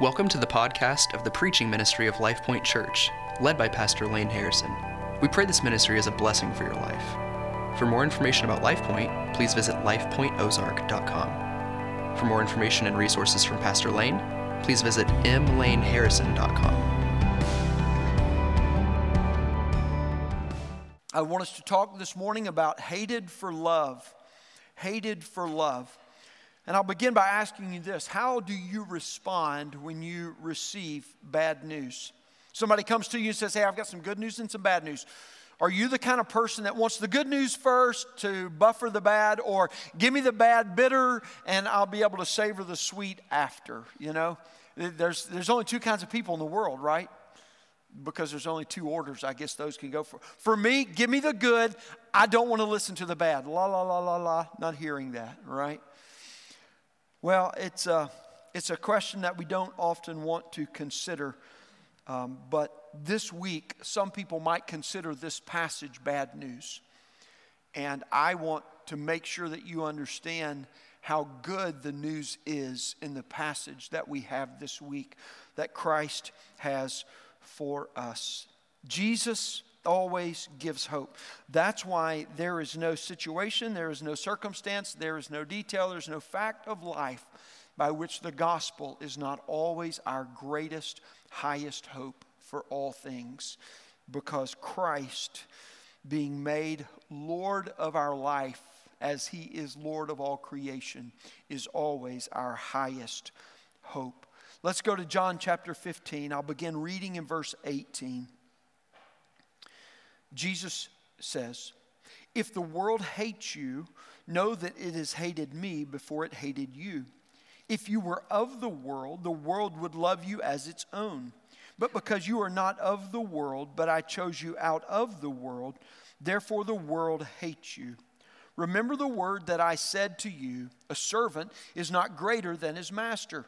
Welcome to the podcast of the preaching ministry of Life Point Church, led by Pastor Lane Harrison. We pray this ministry is a blessing for your life. For more information about Life Point, please visit lifepointozark.com. For more information and resources from Pastor Lane, please visit mlaneharrison.com. I want us to talk this morning about hated for love. Hated for love. And I'll begin by asking you this How do you respond when you receive bad news? Somebody comes to you and says, Hey, I've got some good news and some bad news. Are you the kind of person that wants the good news first to buffer the bad, or give me the bad bitter and I'll be able to savor the sweet after? You know, there's, there's only two kinds of people in the world, right? Because there's only two orders, I guess those can go for. For me, give me the good. I don't want to listen to the bad. La, la, la, la, la. Not hearing that, right? Well, it's a, it's a question that we don't often want to consider. Um, but this week, some people might consider this passage bad news. And I want to make sure that you understand how good the news is in the passage that we have this week that Christ has for us. Jesus always gives hope. That's why there is no situation, there is no circumstance, there is no detail, there's no fact of life by which the gospel is not always our greatest, highest hope for all things. Because Christ, being made Lord of our life as he is Lord of all creation, is always our highest hope. Let's go to John chapter 15. I'll begin reading in verse 18. Jesus says, If the world hates you, know that it has hated me before it hated you. If you were of the world, the world would love you as its own. But because you are not of the world, but I chose you out of the world, therefore the world hates you. Remember the word that I said to you a servant is not greater than his master.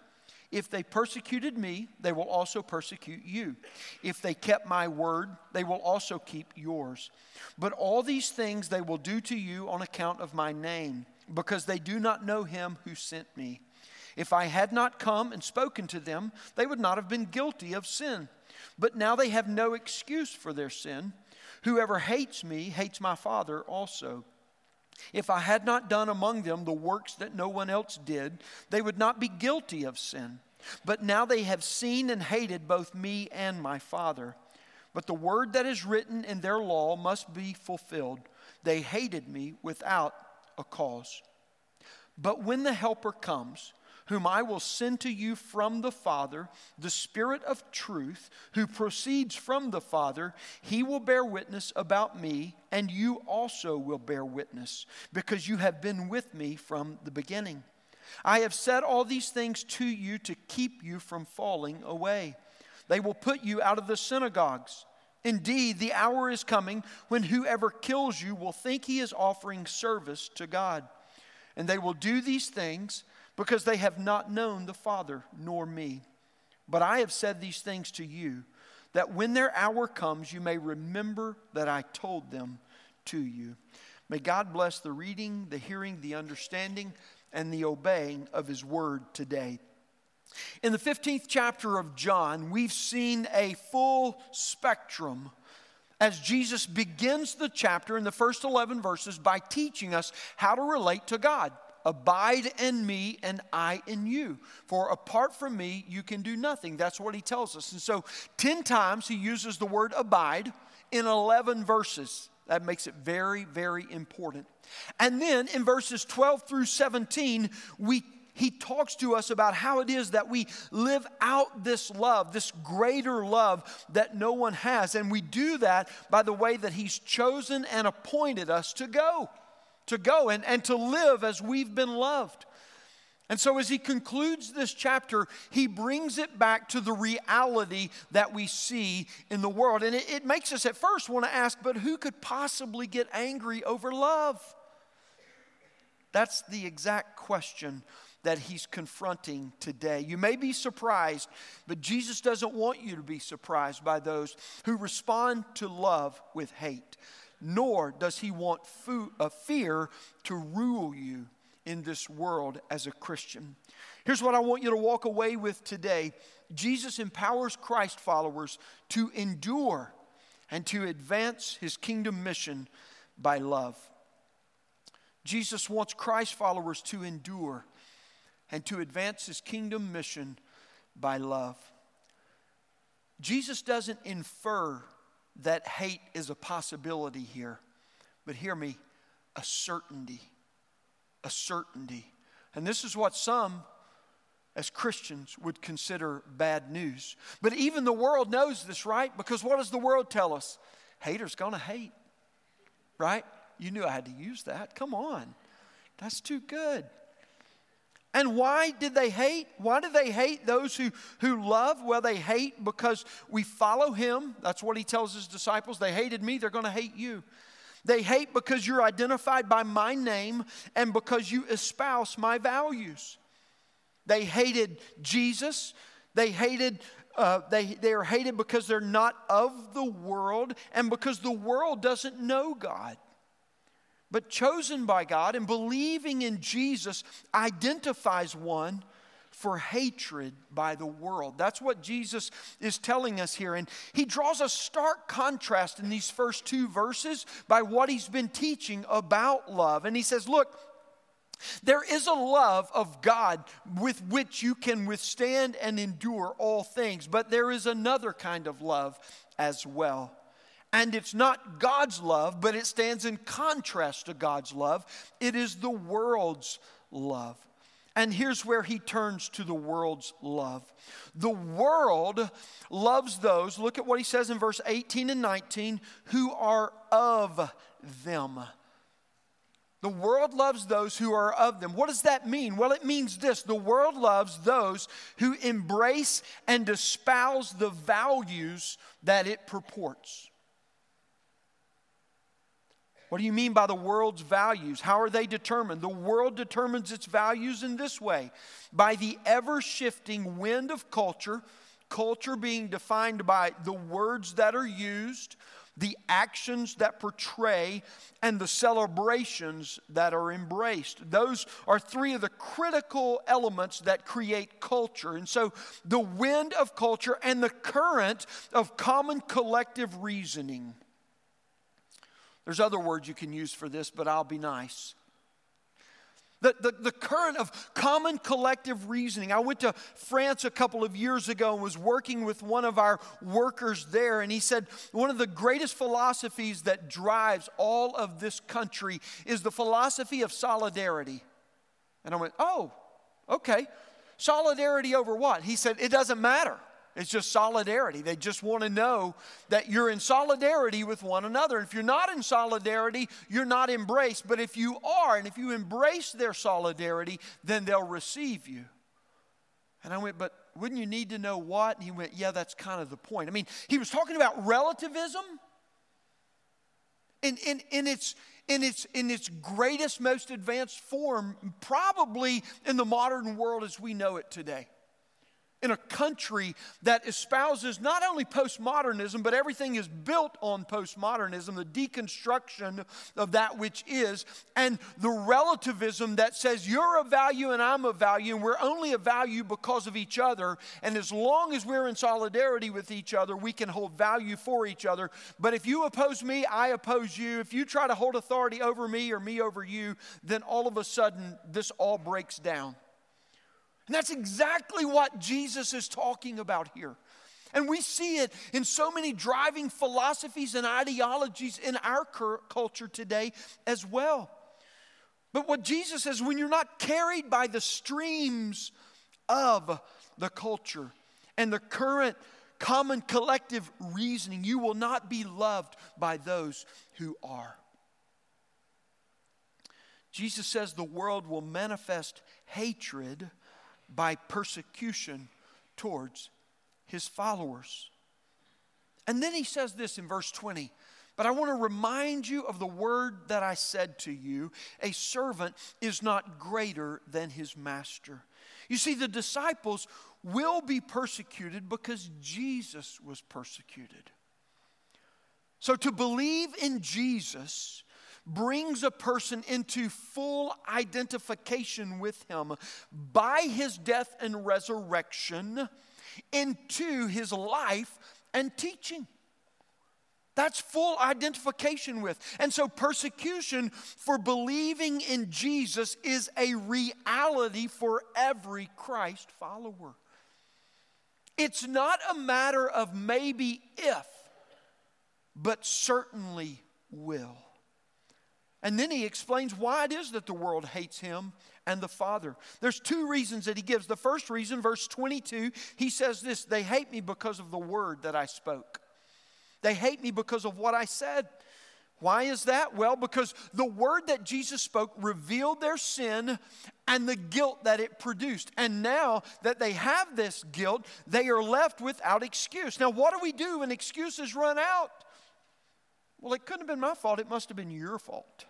If they persecuted me, they will also persecute you. If they kept my word, they will also keep yours. But all these things they will do to you on account of my name, because they do not know him who sent me. If I had not come and spoken to them, they would not have been guilty of sin. But now they have no excuse for their sin. Whoever hates me hates my Father also. If I had not done among them the works that no one else did, they would not be guilty of sin. But now they have seen and hated both me and my Father. But the word that is written in their law must be fulfilled. They hated me without a cause. But when the Helper comes, whom I will send to you from the Father, the Spirit of truth, who proceeds from the Father, he will bear witness about me, and you also will bear witness, because you have been with me from the beginning. I have said all these things to you to keep you from falling away. They will put you out of the synagogues. Indeed, the hour is coming when whoever kills you will think he is offering service to God. And they will do these things because they have not known the Father nor me. But I have said these things to you, that when their hour comes, you may remember that I told them to you. May God bless the reading, the hearing, the understanding, and the obeying of His word today. In the 15th chapter of John, we've seen a full spectrum as Jesus begins the chapter in the first 11 verses by teaching us how to relate to God. Abide in me and I in you. For apart from me, you can do nothing. That's what he tells us. And so, 10 times he uses the word abide in 11 verses. That makes it very, very important. And then in verses 12 through 17, we he talks to us about how it is that we live out this love, this greater love that no one has. And we do that by the way that He's chosen and appointed us to go to go and, and to live as we've been loved. And so, as he concludes this chapter, he brings it back to the reality that we see in the world. And it, it makes us at first want to ask, but who could possibly get angry over love? That's the exact question that he's confronting today. You may be surprised, but Jesus doesn't want you to be surprised by those who respond to love with hate nor does he want a uh, fear to rule you in this world as a Christian. Here's what I want you to walk away with today Jesus empowers Christ followers to endure and to advance his kingdom mission by love. Jesus wants Christ followers to endure and to advance his kingdom mission by love. Jesus doesn't infer that hate is a possibility here, but hear me, a certainty. A certainty. And this is what some as Christians would consider bad news. But even the world knows this, right? Because what does the world tell us? Haters gonna hate, right? You knew I had to use that. Come on. That's too good. And why did they hate? Why did they hate those who, who love? Well, they hate because we follow him. That's what he tells his disciples. They hated me, they're going to hate you. They hate because you're identified by my name and because you espouse my values. They hated Jesus. They hated, uh, they, they are hated because they're not of the world and because the world doesn't know God. But chosen by God and believing in Jesus identifies one for hatred by the world. That's what Jesus is telling us here. And he draws a stark contrast in these first two verses by what he's been teaching about love. And he says, Look, there is a love of God with which you can withstand and endure all things, but there is another kind of love as well. And it's not God's love, but it stands in contrast to God's love. It is the world's love. And here's where he turns to the world's love. The world loves those, look at what he says in verse 18 and 19, who are of them. The world loves those who are of them. What does that mean? Well, it means this the world loves those who embrace and espouse the values that it purports. What do you mean by the world's values? How are they determined? The world determines its values in this way by the ever shifting wind of culture, culture being defined by the words that are used, the actions that portray, and the celebrations that are embraced. Those are three of the critical elements that create culture. And so the wind of culture and the current of common collective reasoning there's other words you can use for this, but I'll be nice. The, the, the, current of common collective reasoning. I went to France a couple of years ago and was working with one of our workers there, and he said one of the greatest philosophies that drives all of this country is the philosophy of solidarity. And I went, oh, okay. Solidarity over what? He said, it doesn't matter. It's just solidarity. They just want to know that you're in solidarity with one another. And if you're not in solidarity, you're not embraced. But if you are, and if you embrace their solidarity, then they'll receive you. And I went, but wouldn't you need to know what? And he went, yeah, that's kind of the point. I mean, he was talking about relativism in, in, in, its, in, its, in its greatest, most advanced form, probably in the modern world as we know it today in a country that espouses not only postmodernism, but everything is built on postmodernism, the deconstruction of that which is, and the relativism that says you're a value and I'm a value, and we're only a value because of each other. And as long as we're in solidarity with each other, we can hold value for each other. But if you oppose me, I oppose you. If you try to hold authority over me or me over you, then all of a sudden this all breaks down. And that's exactly what Jesus is talking about here. And we see it in so many driving philosophies and ideologies in our culture today as well. But what Jesus says, when you're not carried by the streams of the culture and the current common collective reasoning, you will not be loved by those who are. Jesus says the world will manifest hatred by persecution towards his followers. And then he says this in verse 20. But I want to remind you of the word that I said to you a servant is not greater than his master. You see, the disciples will be persecuted because Jesus was persecuted. So to believe in Jesus brings a person into full identification with him by his death and resurrection into his life and teaching. That's full identification with. And so, persecution for believing in Jesus is a reality for every Christ follower. It's not a matter of maybe if, but certainly will. And then he explains why it is that the world hates him and the Father. There's two reasons that he gives. The first reason, verse 22, he says this They hate me because of the word that I spoke. They hate me because of what I said. Why is that? Well, because the word that Jesus spoke revealed their sin and the guilt that it produced. And now that they have this guilt, they are left without excuse. Now, what do we do when excuses run out? Well, it couldn't have been my fault, it must have been your fault.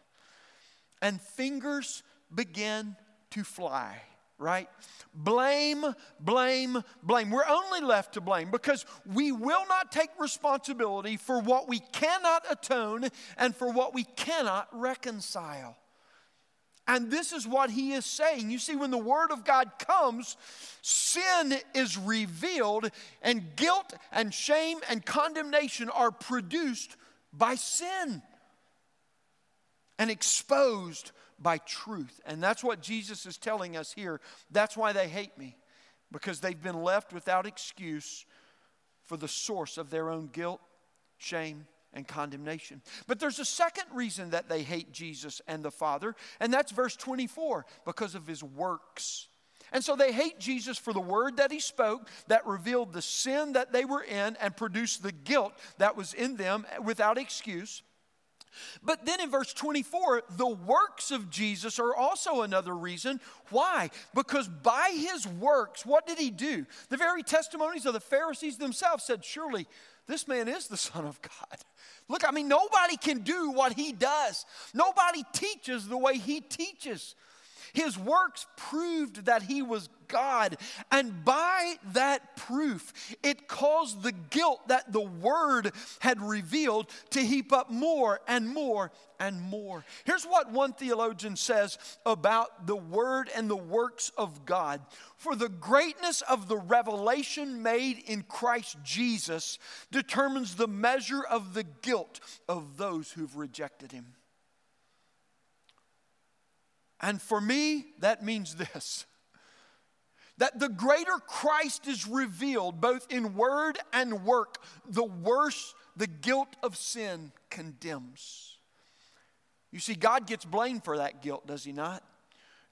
And fingers begin to fly right? Blame, blame, blame. We're only left to blame because we will not take responsibility for what we cannot atone and for what we cannot reconcile. And this is what he is saying. You see, when the word of God comes, sin is revealed, and guilt and shame and condemnation are produced by sin and exposed by truth. And that's what Jesus is telling us here. That's why they hate me, because they've been left without excuse for the source of their own guilt, shame, and condemnation. But there's a second reason that they hate Jesus and the Father, and that's verse 24 because of his works. And so they hate Jesus for the word that he spoke that revealed the sin that they were in and produced the guilt that was in them without excuse. But then in verse 24, the works of Jesus are also another reason. Why? Because by his works, what did he do? The very testimonies of the Pharisees themselves said, Surely this man is the Son of God. Look, I mean, nobody can do what he does, nobody teaches the way he teaches. His works proved that he was God. And by that proof, it caused the guilt that the word had revealed to heap up more and more and more. Here's what one theologian says about the word and the works of God. For the greatness of the revelation made in Christ Jesus determines the measure of the guilt of those who've rejected him. And for me, that means this that the greater Christ is revealed, both in word and work, the worse the guilt of sin condemns. You see, God gets blamed for that guilt, does He not?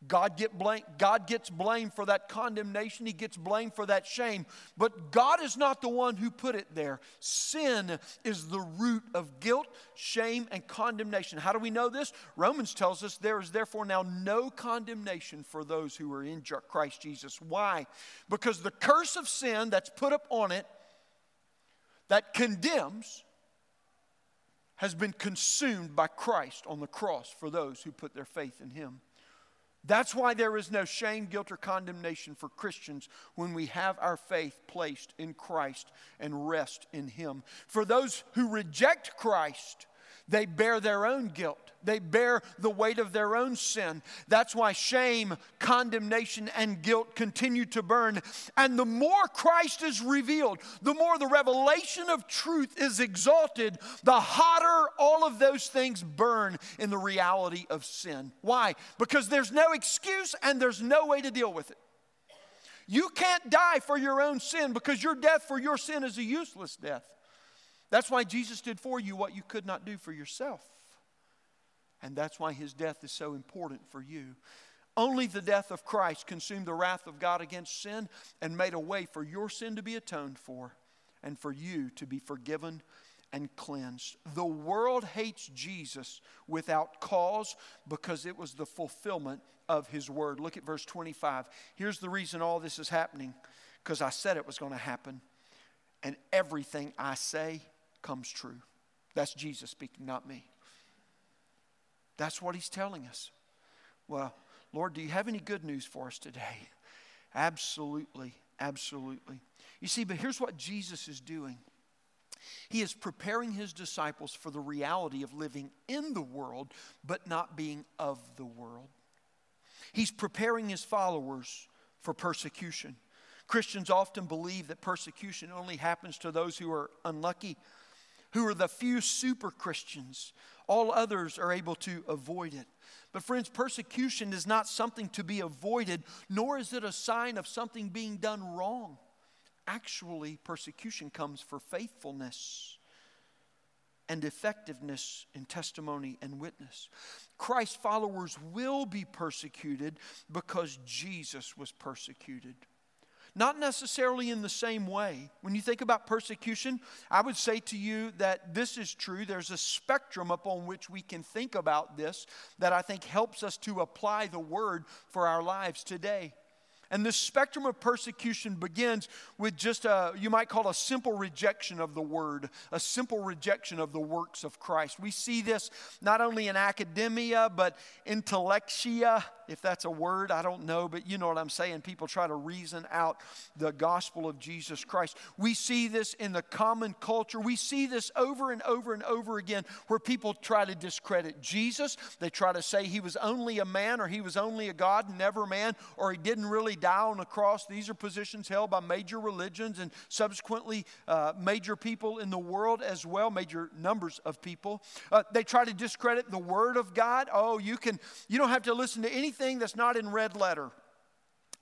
God, get blame, God gets blamed for that condemnation. He gets blamed for that shame. But God is not the one who put it there. Sin is the root of guilt, shame, and condemnation. How do we know this? Romans tells us there is therefore now no condemnation for those who are in Christ Jesus. Why? Because the curse of sin that's put up on it that condemns has been consumed by Christ on the cross for those who put their faith in Him. That's why there is no shame, guilt, or condemnation for Christians when we have our faith placed in Christ and rest in Him. For those who reject Christ, they bear their own guilt. They bear the weight of their own sin. That's why shame, condemnation, and guilt continue to burn. And the more Christ is revealed, the more the revelation of truth is exalted, the hotter all of those things burn in the reality of sin. Why? Because there's no excuse and there's no way to deal with it. You can't die for your own sin because your death for your sin is a useless death. That's why Jesus did for you what you could not do for yourself. And that's why his death is so important for you. Only the death of Christ consumed the wrath of God against sin and made a way for your sin to be atoned for and for you to be forgiven and cleansed. The world hates Jesus without cause because it was the fulfillment of his word. Look at verse 25. Here's the reason all this is happening because I said it was going to happen. And everything I say comes true. That's Jesus speaking, not me. That's what he's telling us. Well, Lord, do you have any good news for us today? Absolutely, absolutely. You see, but here's what Jesus is doing He is preparing his disciples for the reality of living in the world, but not being of the world. He's preparing his followers for persecution. Christians often believe that persecution only happens to those who are unlucky, who are the few super Christians. All others are able to avoid it. But, friends, persecution is not something to be avoided, nor is it a sign of something being done wrong. Actually, persecution comes for faithfulness and effectiveness in testimony and witness. Christ's followers will be persecuted because Jesus was persecuted. Not necessarily in the same way. When you think about persecution, I would say to you that this is true. There's a spectrum upon which we can think about this that I think helps us to apply the word for our lives today. And this spectrum of persecution begins with just a, you might call a simple rejection of the word, a simple rejection of the works of Christ. We see this not only in academia, but intellectia, if that's a word, I don't know, but you know what I'm saying. People try to reason out the gospel of Jesus Christ. We see this in the common culture. We see this over and over and over again where people try to discredit Jesus. They try to say he was only a man or he was only a God, never man, or he didn't really die on the cross. These are positions held by major religions and subsequently uh, major people in the world as well, major numbers of people. Uh, they try to discredit the Word of God. Oh, you can, you don't have to listen to anything that's not in red letter.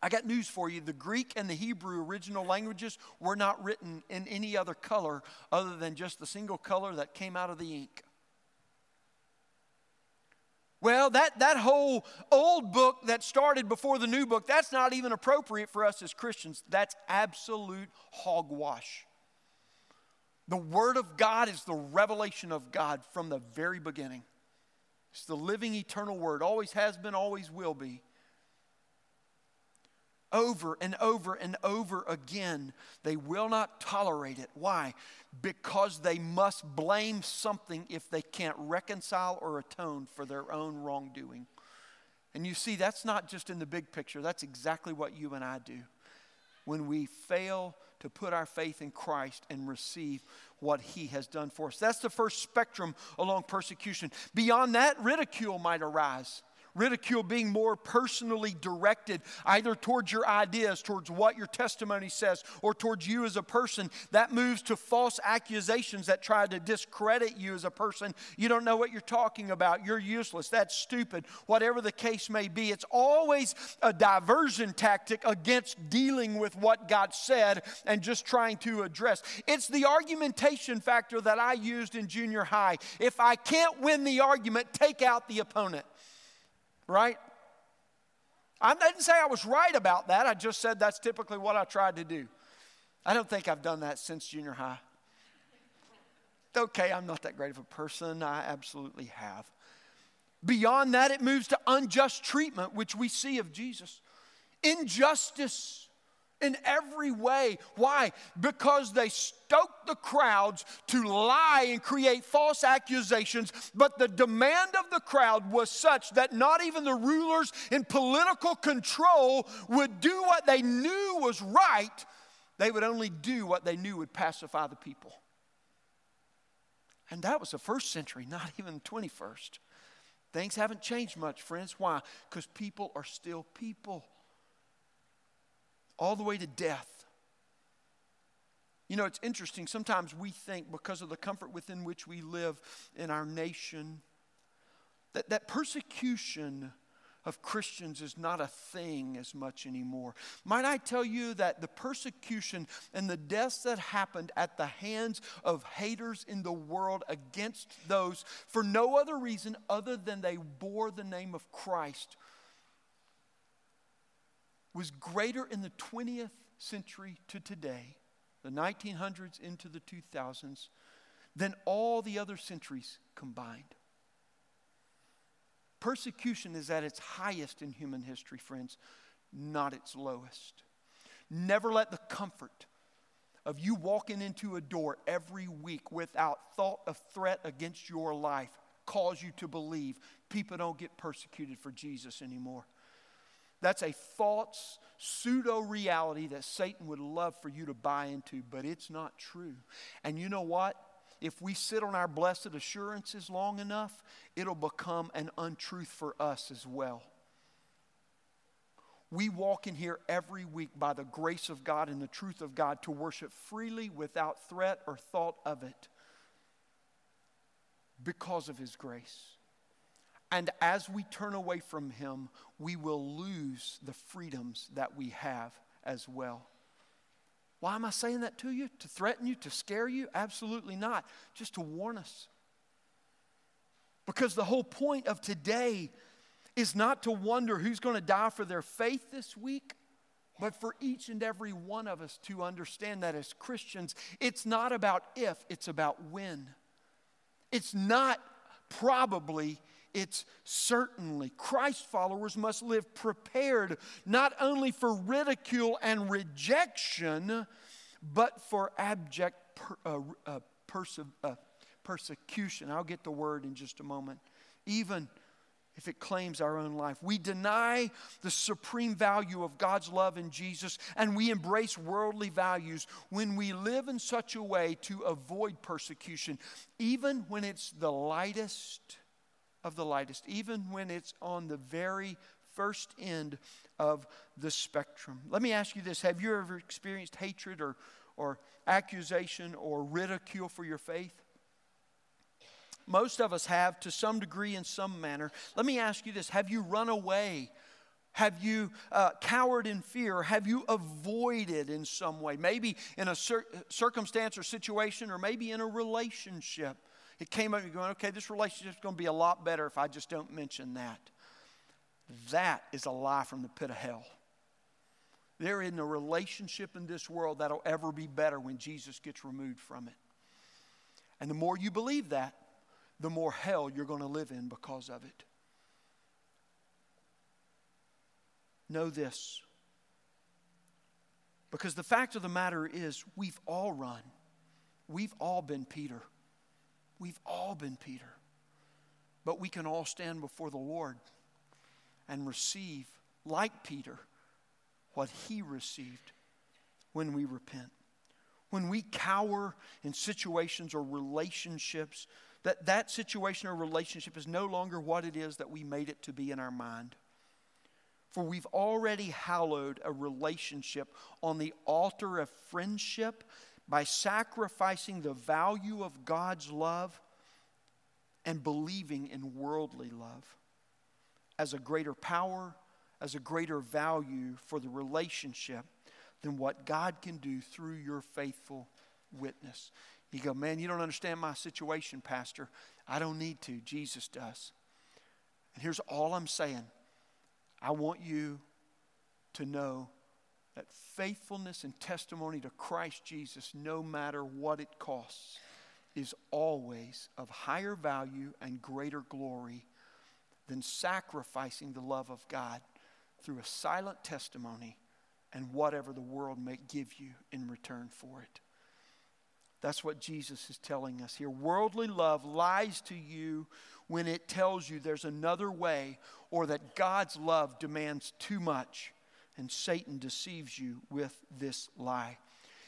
I got news for you. The Greek and the Hebrew original languages were not written in any other color other than just the single color that came out of the ink. Well, that, that whole old book that started before the new book, that's not even appropriate for us as Christians. That's absolute hogwash. The Word of God is the revelation of God from the very beginning. It's the living, eternal Word, always has been, always will be over and over and over again. They will not tolerate it. Why? Because they must blame something if they can't reconcile or atone for their own wrongdoing. And you see, that's not just in the big picture, that's exactly what you and I do. When we fail to put our faith in Christ and receive what He has done for us. That's the first spectrum along persecution. Beyond that, ridicule might arise ridicule being more personally directed either towards your ideas, towards what your testimony says, or towards you as a person. That moves to false accusations that try to discredit you as a person. You don't know what you're talking about. You're useless. That's stupid. Whatever the case may be, it's always a diversion tactic against dealing with what God said and just trying to address. It's the argumentation factor that I used in junior high. If I can't win the argument, take out the opponent right? I didn't say I was right about that. I just said that's typically what I tried to do. I don't think I've done that since junior high. Okay, I'm not that great of a person. I absolutely have. Beyond that, it moves to unjust treatment, which we see of Jesus. Injustice in every way. Why? Because they stoked the crowds to lie and create false accusations, but the demand of the crowd was such that not even the rulers in political control would do what they knew was right, they would only do what they knew would pacify the people. And that was the first century, not even the 21st. Things haven't changed much, friends. Why? Because people are still people all the way to death. You know, it's interesting. Sometimes we think, because of the comfort within which we live in our nation, that, that persecution of Christians is not a thing as much anymore. Might I tell you that the persecution and the deaths that happened at the hands of haters in the world against those for no other reason other than they bore the name of Christ was greater in the 20th century to today, the 1900s into the 2000s, than all the other centuries combined. Persecution is at its highest in human history, friends, not its lowest. Never let the comfort of you walking into a door every week without thought of threat against your life cause you to believe people don't get persecuted for Jesus anymore. That's a false pseudo reality that Satan would love for you to buy into, but it's not true. And you know what? If we sit on our blessed assurances long enough, it'll become an untruth for us as well. We walk in here every week by the grace of God and the truth of God to worship freely without threat or thought of it because of His grace. And as we turn away from Him, we will lose the freedoms that we have as well. Why am I saying that to you? To threaten you? To scare you? Absolutely not. Just to warn us. Because the whole point of today is not to wonder who's going to die for their faith this week, but for each and every one of us to understand that as Christians, it's not about if, it's about when. It's not probably, it's certainly. Christ followers must live prepared not only for ridicule and rejection, but for abject per, uh, uh, perse- uh, persecution. I'll get the word in just a moment. Even if it claims our own life. We deny the supreme value of God's love in Jesus and we embrace worldly values when we live in such a way to avoid persecution, even when it's the lightest of the lightest, even when it's on the very first end of the spectrum. Let me ask you this Have you ever experienced hatred or, or accusation or ridicule for your faith? Most of us have to some degree in some manner. Let me ask you this Have you run away? Have you uh, cowered in fear? Have you avoided in some way? Maybe in a cir- circumstance or situation, or maybe in a relationship. It came up you're going, okay, this relationship's going to be a lot better if I just don't mention that. That is a lie from the pit of hell. There isn't a relationship in this world that'll ever be better when Jesus gets removed from it. And the more you believe that, the more hell you're going to live in because of it. Know this. Because the fact of the matter is, we've all run. We've all been Peter. We've all been Peter. But we can all stand before the Lord and receive, like Peter, what he received when we repent. When we cower in situations or relationships that that situation or relationship is no longer what it is that we made it to be in our mind. For we've already hallowed a relationship on the altar of friendship by sacrificing the value of God's love and believing in worldly love as a greater power, as a greater value for the relationship than what God can do through your faithful witness. You go, man, you don't understand my situation, Pastor. I don't need to. Jesus does. And here's all I'm saying I want you to know that faithfulness and testimony to Christ Jesus, no matter what it costs, is always of higher value and greater glory than sacrificing the love of God through a silent testimony and whatever the world may give you in return for it. That's what Jesus is telling us here. Worldly love lies to you when it tells you there's another way or that God's love demands too much, and Satan deceives you with this lie.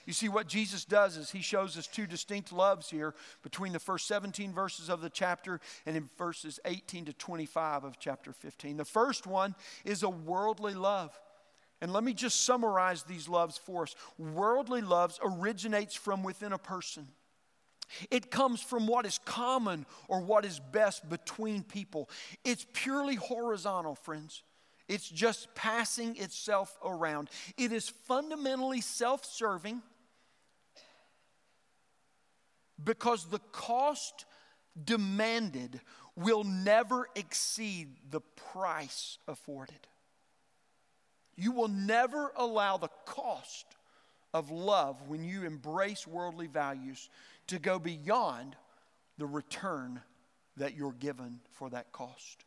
You see, what Jesus does is he shows us two distinct loves here between the first 17 verses of the chapter and in verses 18 to 25 of chapter 15. The first one is a worldly love. And let me just summarize these loves for us. Worldly loves originates from within a person. It comes from what is common or what is best between people. It's purely horizontal, friends. It's just passing itself around. It is fundamentally self serving because the cost demanded will never exceed the price afforded. You will never allow the cost of love when you embrace worldly values to go beyond the return that you're given for that cost.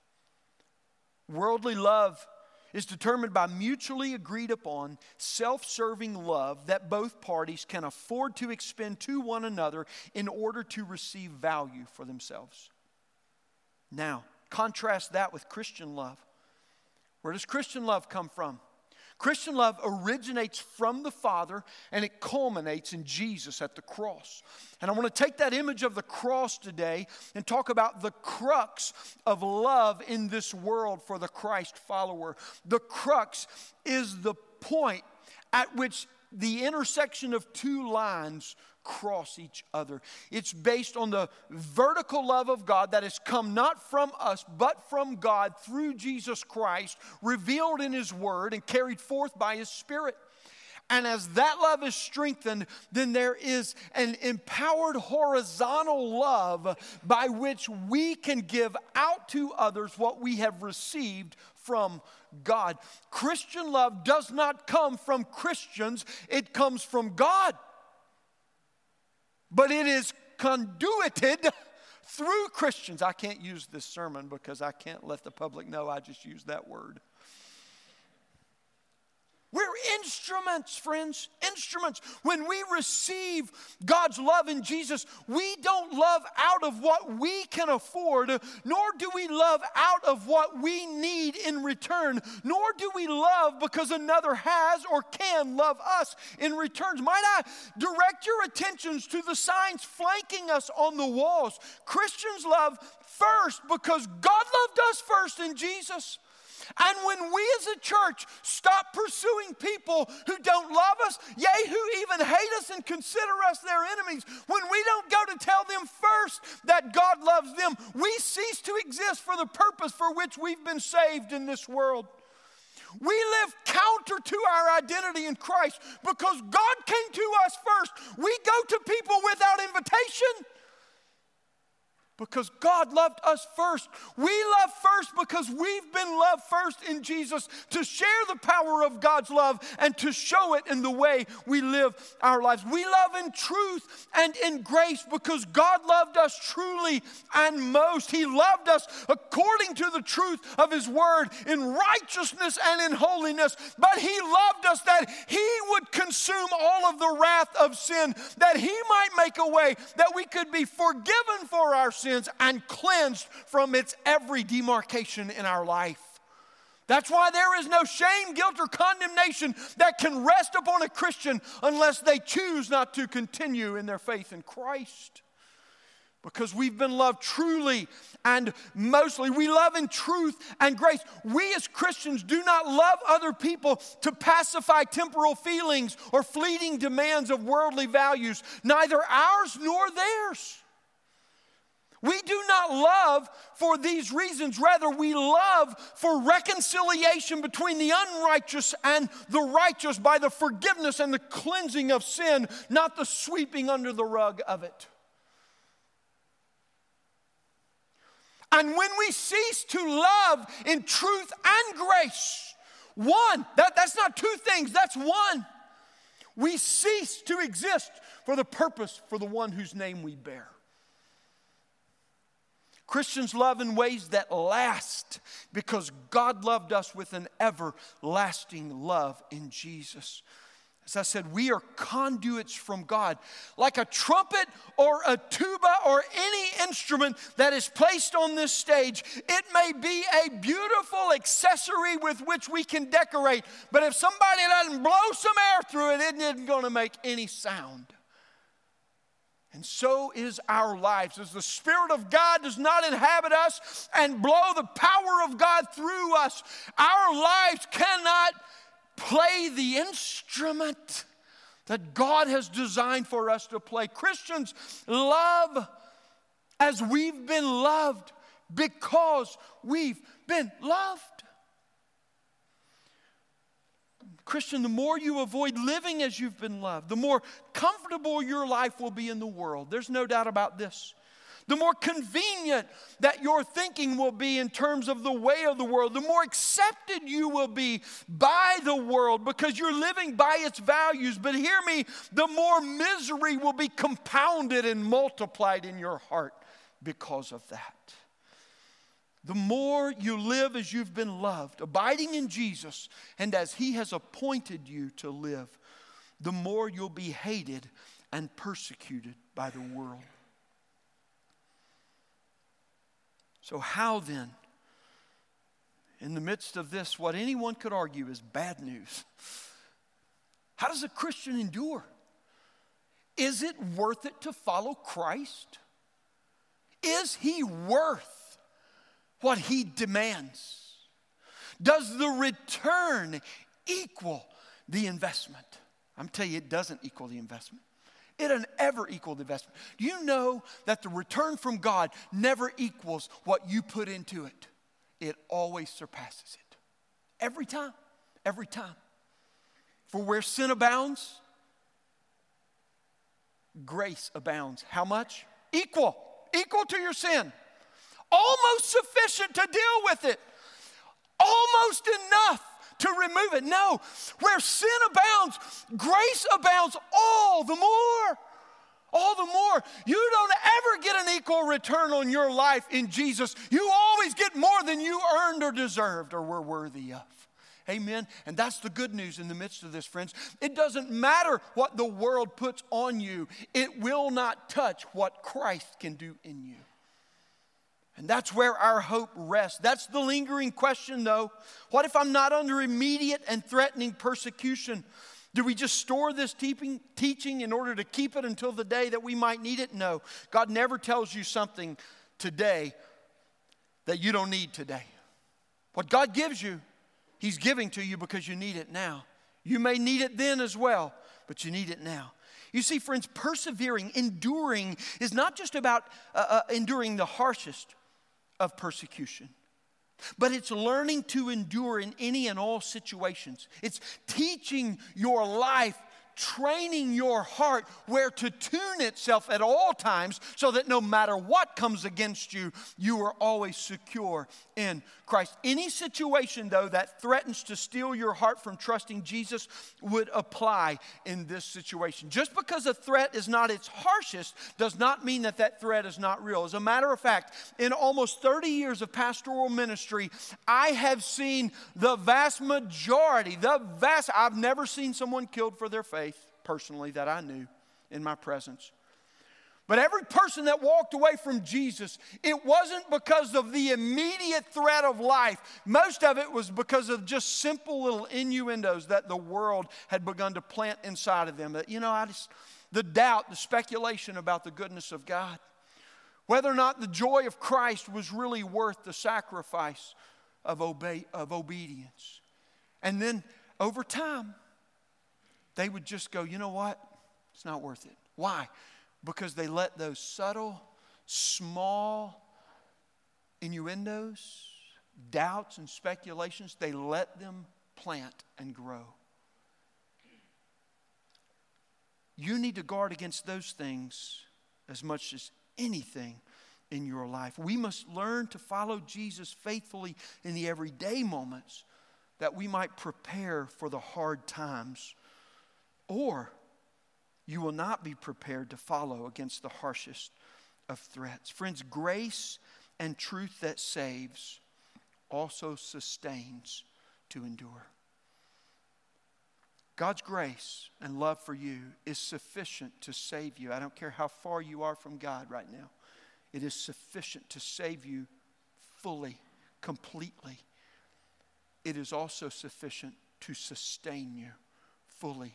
Worldly love is determined by mutually agreed upon self serving love that both parties can afford to expend to one another in order to receive value for themselves. Now, contrast that with Christian love Where does Christian love come from? Christian love originates from the Father and it culminates in Jesus at the cross. And I want to take that image of the cross today and talk about the crux of love in this world for the Christ follower. The crux is the point at which the intersection of two lines cross each other. It's based on the vertical love of God that has come not from us, but from God through Jesus Christ, revealed in His Word and carried forth by His Spirit. And as that love is strengthened, then there is an empowered horizontal love by which we can give out to others what we have received from God. Christian love does not come from Christians, it comes from God but it is conduited through Christians. I can't use this sermon because I can't let the public know I just used that word. We're instruments, friends, instruments. When we receive God's love in Jesus, we don't love out of what we can afford, nor do we love out of what we need in return, nor do we love because another has or can love us in return. Might I direct your attentions to the signs flanking us on the walls? Christians love first because God loved us first in Jesus. And when we as a church stop pursuing people who don't love us, yea, who even hate us and consider us their enemies, when we don't go to tell them first that God loves them, we cease to exist for the purpose for which we've been saved in this world. We live counter to our identity in Christ because God came to us first. We go to people without invitation because God loved us first. We love first because we've been loved first in Jesus to share the power of God's love and to show it in the way we live our lives. We love in truth and in grace because God loved us truly and most. He loved us according to the truth of His word in righteousness and in holiness. But He loved us that He would consume all of the wrath of sin, that He might make a way that we could be forgiven for our sins sins and cleansed from its every demarcation in our life. That's why there is no shame, guilt, or condemnation that can rest upon a Christian unless they choose not to continue in their faith in Christ. Because we've been loved truly and mostly. We love in truth and grace. We as Christians do not love other people to pacify temporal feelings or fleeting demands of worldly values, neither ours nor theirs. We do not love for these reasons. Rather, we love for reconciliation between the unrighteous and the righteous by the forgiveness and the cleansing of sin, not the sweeping under the rug of it. And when we cease to love in truth and grace, one, that, that's not two things, that's one. We cease to exist for the purpose for the one whose name we bear. Christians love in ways that last because God loved us with an everlasting love in Jesus. As I said, we are conduits from God. Like a trumpet or a tuba or any instrument that is placed on this stage, it may be a beautiful accessory with which we can decorate, but if somebody doesn't blow some air through it, it isn't going to make any sound. And so is our lives. As the Spirit of God does not inhabit us and blow the power of God through us, our lives cannot play the instrument that God has designed for us to play. Christians love as we've been loved because we've been loved. Christian, the more you avoid living as you've been loved, the more comfortable your life will be in the world. There's no doubt about this. The more convenient that your thinking will be in terms of the way of the world, the more accepted you will be by the world because you're living by its values. But hear me, the more misery will be compounded and multiplied in your heart because of that. The more you live as you've been loved, abiding in Jesus, and as He has appointed you to live, the more you'll be hated and persecuted by the world. So, how then in the midst of this, what anyone could argue is bad news. How does a Christian endure? Is it worth it to follow Christ? Is he worth what he demands? Does the return equal the investment? I'm telling you, it doesn't equal the investment. It doesn't ever equal the investment. You know that the return from God never equals what you put into it? It always surpasses it. Every time. Every time. For where sin abounds, grace abounds. How much? Equal. Equal to your sin. Almost sufficient to deal with it. Almost enough to remove it. No, where sin abounds, grace abounds all the more. All the more. You don't ever get an equal return on your life in Jesus. You always get more than you earned or deserved or were worthy of. Amen. And that's the good news in the midst of this, friends. It doesn't matter what the world puts on you, it will not touch what Christ can do in you. And that's where our hope rests. That's the lingering question, though. What if I'm not under immediate and threatening persecution? Do we just store this teaching in order to keep it until the day that we might need it? No. God never tells you something today that you don't need today. What God gives you, He's giving to you because you need it now. You may need it then as well, but you need it now. You see, friends, persevering, enduring is not just about uh, uh, enduring the harshest of persecution. But it's learning to endure in any and all situations. It's teaching your life training your heart where to tune itself at all times so that no matter what comes against you, you are always secure in Christ. Any situation, though, that threatens to steal your heart from trusting Jesus would apply in this situation. Just because a threat is not its harshest does not mean that that threat is not real. As a matter of fact, in almost 30 years of pastoral ministry, I have seen the vast majority, the vast, I've never seen someone killed for their faith personally that I knew in my presence. But every person that walked away from Jesus, it wasn't because of the immediate threat of life. Most of it was because of just simple little innuendos that the world had begun to plant inside of them. That, you know, I just, the doubt, the speculation about the goodness of God. Whether or not the joy of Christ was really worth the sacrifice of, obey, of obedience. And then over time, they would just go, you know what? It's not worth it. Why? Because they let those subtle, small innuendos, doubts, and speculations, they let them plant and grow. You need to guard against those things as much as anything in your life. We must learn to follow Jesus faithfully in the everyday moments that we might prepare for the hard times or you will not be prepared to follow against the harshest of threats. Friends, grace and truth that saves also sustains to endure. God's grace and love for you is sufficient to save you. I don't care how far you are from God right now, it is sufficient to save you fully, completely. It is also sufficient to sustain you fully,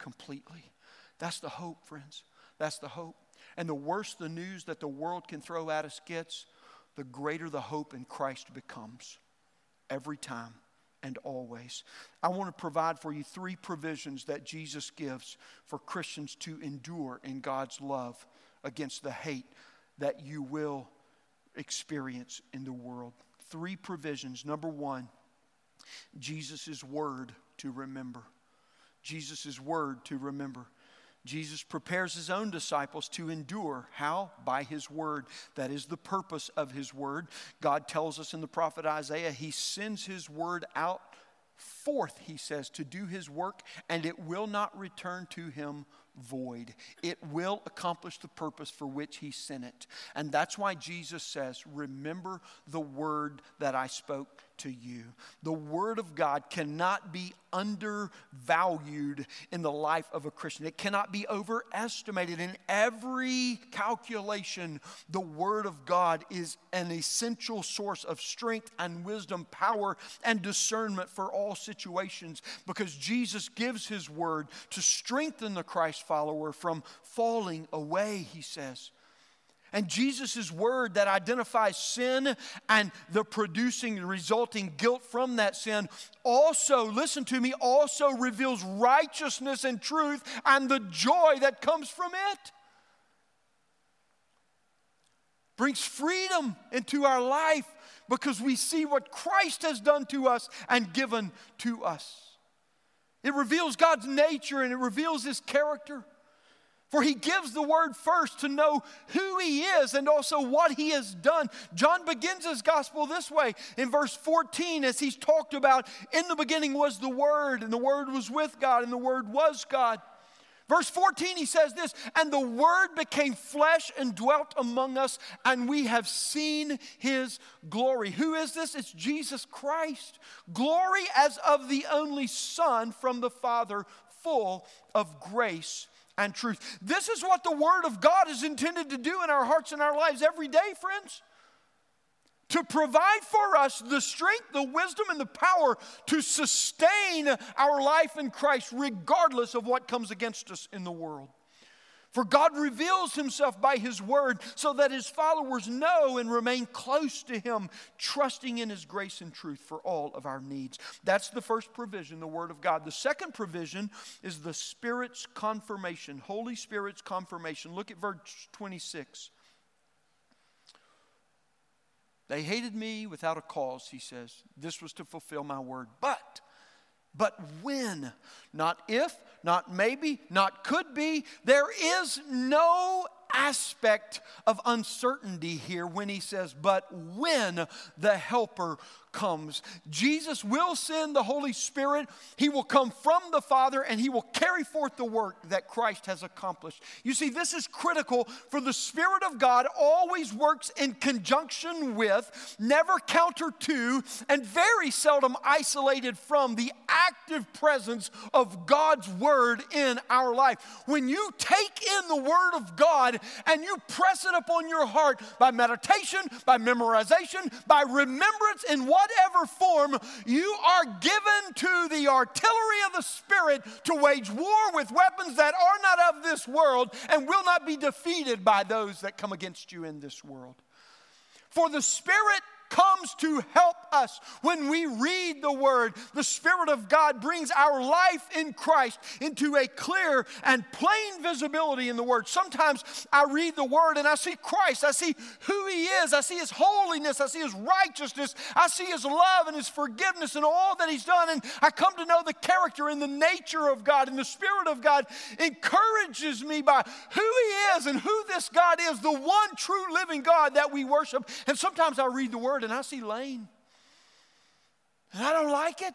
completely. That's the hope, friends. That's the hope. And the worse the news that the world can throw at us gets, the greater the hope in Christ becomes every time and always. I want to provide for you three provisions that Jesus gives for Christians to endure in God's love against the hate that you will experience in the world. Three provisions. Number one, Jesus' word to remember. Jesus' word to remember. Jesus prepares his own disciples to endure. How? By his word. That is the purpose of his word. God tells us in the prophet Isaiah, he sends his word out forth, he says, to do his work, and it will not return to him void. It will accomplish the purpose for which he sent it. And that's why Jesus says, Remember the word that I spoke to you. The Word of God cannot be undervalued in the life of a Christian, it cannot be overestimated. In every calculation, the Word of God is an essential source of strength and wisdom, power and discernment for all situations because Jesus gives His Word to strengthen the Christ follower from falling away, He says. And Jesus' word that identifies sin and the producing, the resulting guilt from that sin also, listen to me, also reveals righteousness and truth and the joy that comes from it. Brings freedom into our life because we see what Christ has done to us and given to us. It reveals God's nature and it reveals His character. For he gives the word first to know who he is and also what he has done. John begins his gospel this way in verse 14 as he's talked about in the beginning was the word, and the word was with God, and the word was God. Verse 14, he says this, and the Word became flesh and dwelt among us, and we have seen His glory. Who is this? It's Jesus Christ. Glory as of the only Son from the Father, full of grace and truth. This is what the Word of God is intended to do in our hearts and our lives every day, friends. To provide for us the strength, the wisdom, and the power to sustain our life in Christ, regardless of what comes against us in the world. For God reveals himself by his word so that his followers know and remain close to him, trusting in his grace and truth for all of our needs. That's the first provision, the word of God. The second provision is the Spirit's confirmation, Holy Spirit's confirmation. Look at verse 26. They hated me without a cause, he says. This was to fulfill my word. But but when, not if, not maybe, not could be. There is no aspect of uncertainty here when he says, but when the Helper comes. Jesus will send the Holy Spirit. He will come from the Father and he will carry forth the work that Christ has accomplished. You see, this is critical for the Spirit of God always works in conjunction with, never counter to, and very seldom isolated from the active presence of God's Word in our life. When you take in the Word of God and you press it upon your heart by meditation, by memorization, by remembrance in what whatever form, you are given to the artillery of the Spirit to wage war with weapons that are not of this world and will not be defeated by those that come against you in this world. For the Spirit comes to help us. When we read the Word, the Spirit of God brings our life in Christ into a clear and plain visibility in the Word. Sometimes I read the Word and I see Christ. I see who He is. I see His holiness. I see His righteousness. I see His love and His forgiveness and all that He's done. And I come to know the character and the nature of God. And the Spirit of God encourages me by who He is and who this God is, the one true living God that we worship. And sometimes I read the Word and I see Lane. And I don't like it.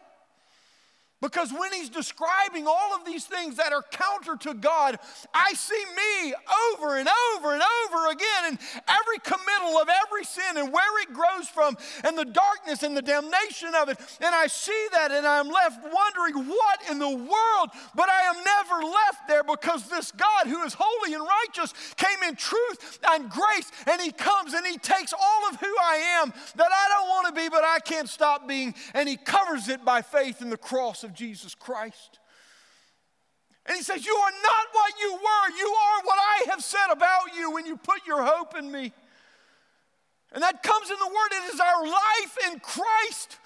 Because when he's describing all of these things that are counter to God, I see me over and over and over again, and every committal of every sin and where it grows from, and the darkness and the damnation of it. And I see that, and I'm left wondering, what in the world? But I am never left there because this God who is holy and righteous came in truth and grace, and he comes and he takes all of who I am that I don't want to be, but I can't stop being, and he covers it by faith in the cross of Jesus Christ. And he says, You are not what you were. You are what I have said about you when you put your hope in me. And that comes in the word. It is our life in Christ.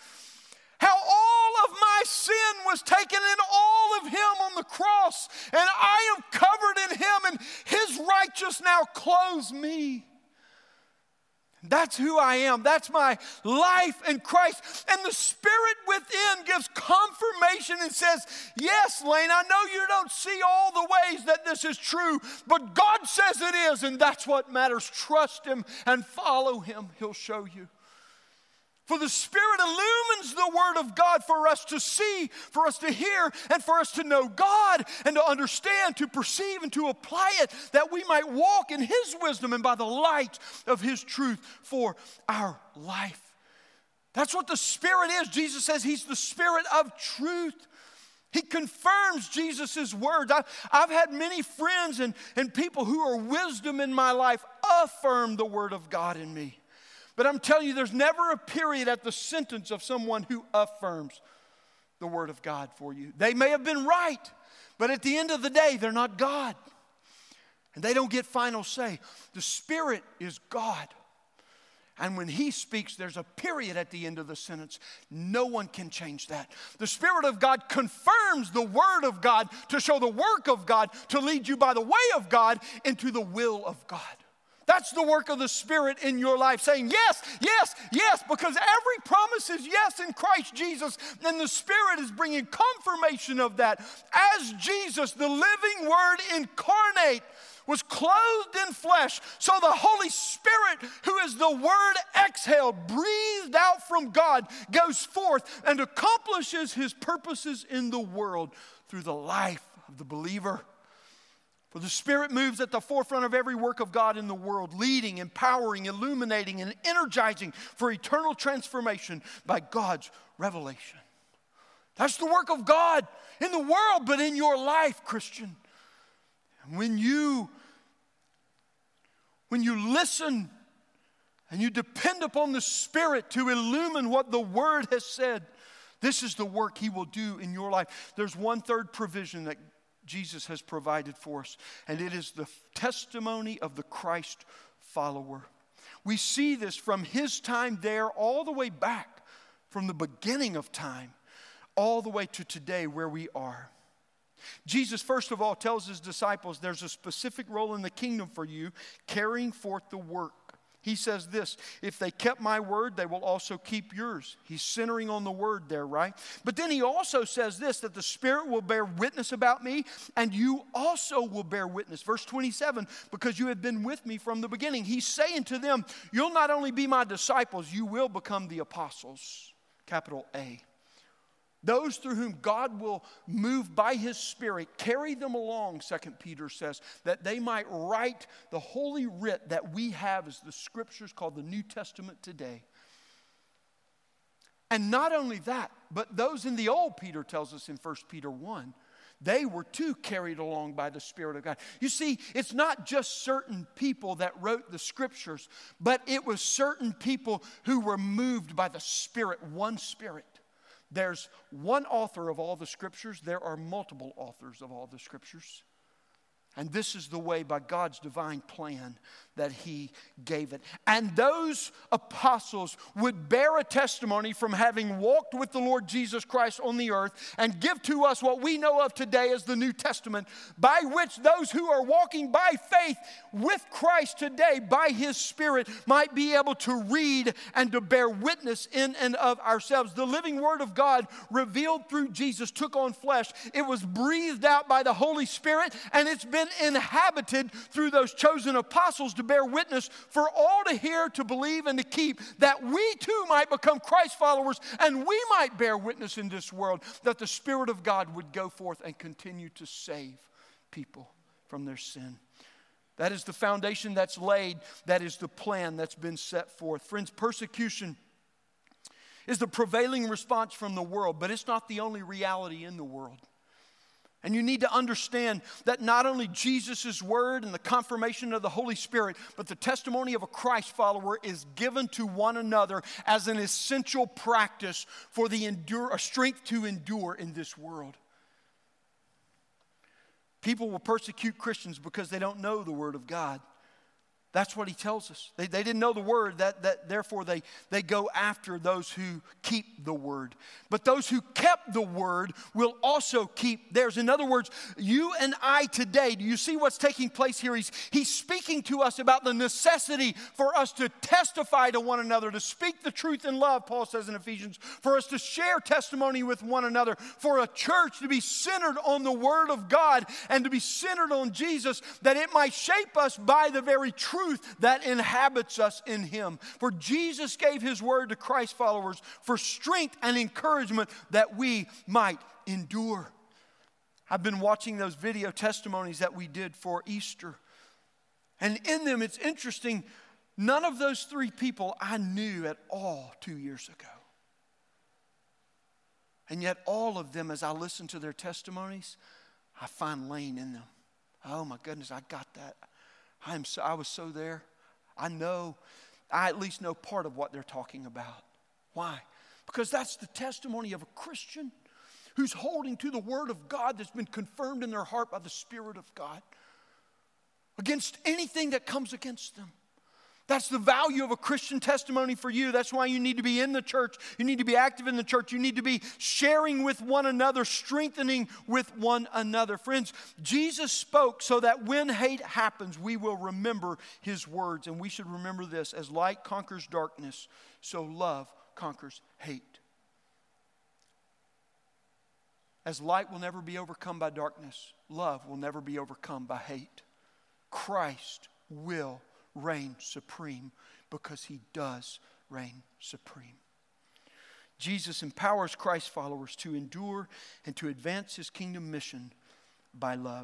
How all of my sin was taken in all of him on the cross. And I am covered in him, and his righteousness now clothes me. That's who I am. That's my life in Christ. And the Spirit within gives confirmation and says, Yes, Lane, I know you don't see all the ways that this is true, but God says it is, and that's what matters. Trust Him and follow Him. He'll show you. For the Spirit illumines the Word of God for us to see, for us to hear, and for us to know God and to understand, to perceive, and to apply it, that we might walk in His wisdom and by the light of His truth for our life. That's what the Spirit is. Jesus says He's the Spirit of truth. He confirms Jesus' words. I, I've had many friends and, and people who are wisdom in my life affirm the Word of God in me. But I'm telling you, there's never a period at the sentence of someone who affirms the Word of God for you. They may have been right, but at the end of the day, they're not God. And they don't get final say. The Spirit is God. And when he speaks, there's a period at the end of the sentence. No one can change that. The Spirit of God confirms the Word of God to show the work of God, to lead you by the way of God into the will of God. That's the work of the Spirit in your life, saying yes, yes, yes, because every promise is yes in Christ Jesus, and the Spirit is bringing confirmation of that. As Jesus, the living Word incarnate, was clothed in flesh. So the Holy Spirit, who is the Word exhaled, breathed out from God, goes forth and accomplishes his purposes in the world through the life of the believer. For the Spirit moves at the forefront of every work of God in the world, leading, empowering, illuminating, and energizing for eternal transformation by God's revelation. That's the work of God in the world, but in your life, Christian. When you when you listen and you depend upon the Spirit to illumine what the Word has said, this is the work He will do in your life. There's one third provision that Jesus has provided for us, and it is the testimony of the Christ follower. We see this from His time there all the way back, from the beginning of time, all the way to today where we are. Jesus, first of all, tells his disciples there's a specific role in the kingdom for you, carrying forth the work. He says this if they kept my word, they will also keep yours. He's centering on the word there, right? But then he also says this that the Spirit will bear witness about me, and you also will bear witness. Verse 27 because you have been with me from the beginning. He's saying to them, You'll not only be my disciples, you will become the apostles. Capital A. Those through whom God will move by his Spirit, carry them along, Second Peter says, that they might write the holy writ that we have as the scriptures called the New Testament today. And not only that, but those in the old, Peter tells us in 1 Peter 1, they were too carried along by the Spirit of God. You see, it's not just certain people that wrote the scriptures, but it was certain people who were moved by the Spirit, one Spirit. There's one author of all the scriptures, there are multiple authors of all the scriptures. And this is the way, by God's divine plan, that He gave it. And those apostles would bear a testimony from having walked with the Lord Jesus Christ on the earth and give to us what we know of today as the New Testament, by which those who are walking by faith with Christ today, by His Spirit, might be able to read and to bear witness in and of ourselves. The living Word of God, revealed through Jesus, took on flesh. It was breathed out by the Holy Spirit, and it's been been inhabited through those chosen apostles to bear witness for all to hear, to believe, and to keep, that we too might become Christ followers and we might bear witness in this world that the Spirit of God would go forth and continue to save people from their sin. That is the foundation that's laid. That is the plan that's been set forth. Friends, persecution is the prevailing response from the world, but it's not the only reality in the world. And you need to understand that not only Jesus' word and the confirmation of the Holy Spirit, but the testimony of a Christ follower is given to one another as an essential practice for the endure, a strength to endure in this world. People will persecute Christians because they don't know the word of God. That's what he tells us. They, they didn't know the word, that, that therefore they, they go after those who keep the word. But those who kept the word will also keep theirs. In other words, you and I today, do you see what's taking place here? He's, he's speaking to us about the necessity for us to testify to one another, to speak the truth in love, Paul says in Ephesians, for us to share testimony with one another, for a church to be centered on the word of God and to be centered on Jesus, that it might shape us by the very truth truth that inhabits us in Him. For Jesus gave His word to Christ followers for strength and encouragement that we might endure. I've been watching those video testimonies that we did for Easter. And in them, it's interesting, none of those three people I knew at all two years ago. And yet, all of them, as I listen to their testimonies, I find Lane in them. Oh my goodness, I got that. I, am so, I was so there. I know, I at least know part of what they're talking about. Why? Because that's the testimony of a Christian who's holding to the Word of God that's been confirmed in their heart by the Spirit of God against anything that comes against them. That's the value of a Christian testimony for you. That's why you need to be in the church. You need to be active in the church. You need to be sharing with one another, strengthening with one another. Friends, Jesus spoke so that when hate happens, we will remember his words. And we should remember this as light conquers darkness, so love conquers hate. As light will never be overcome by darkness, love will never be overcome by hate. Christ will reign supreme because he does reign supreme. Jesus empowers Christ followers to endure and to advance his kingdom mission by love.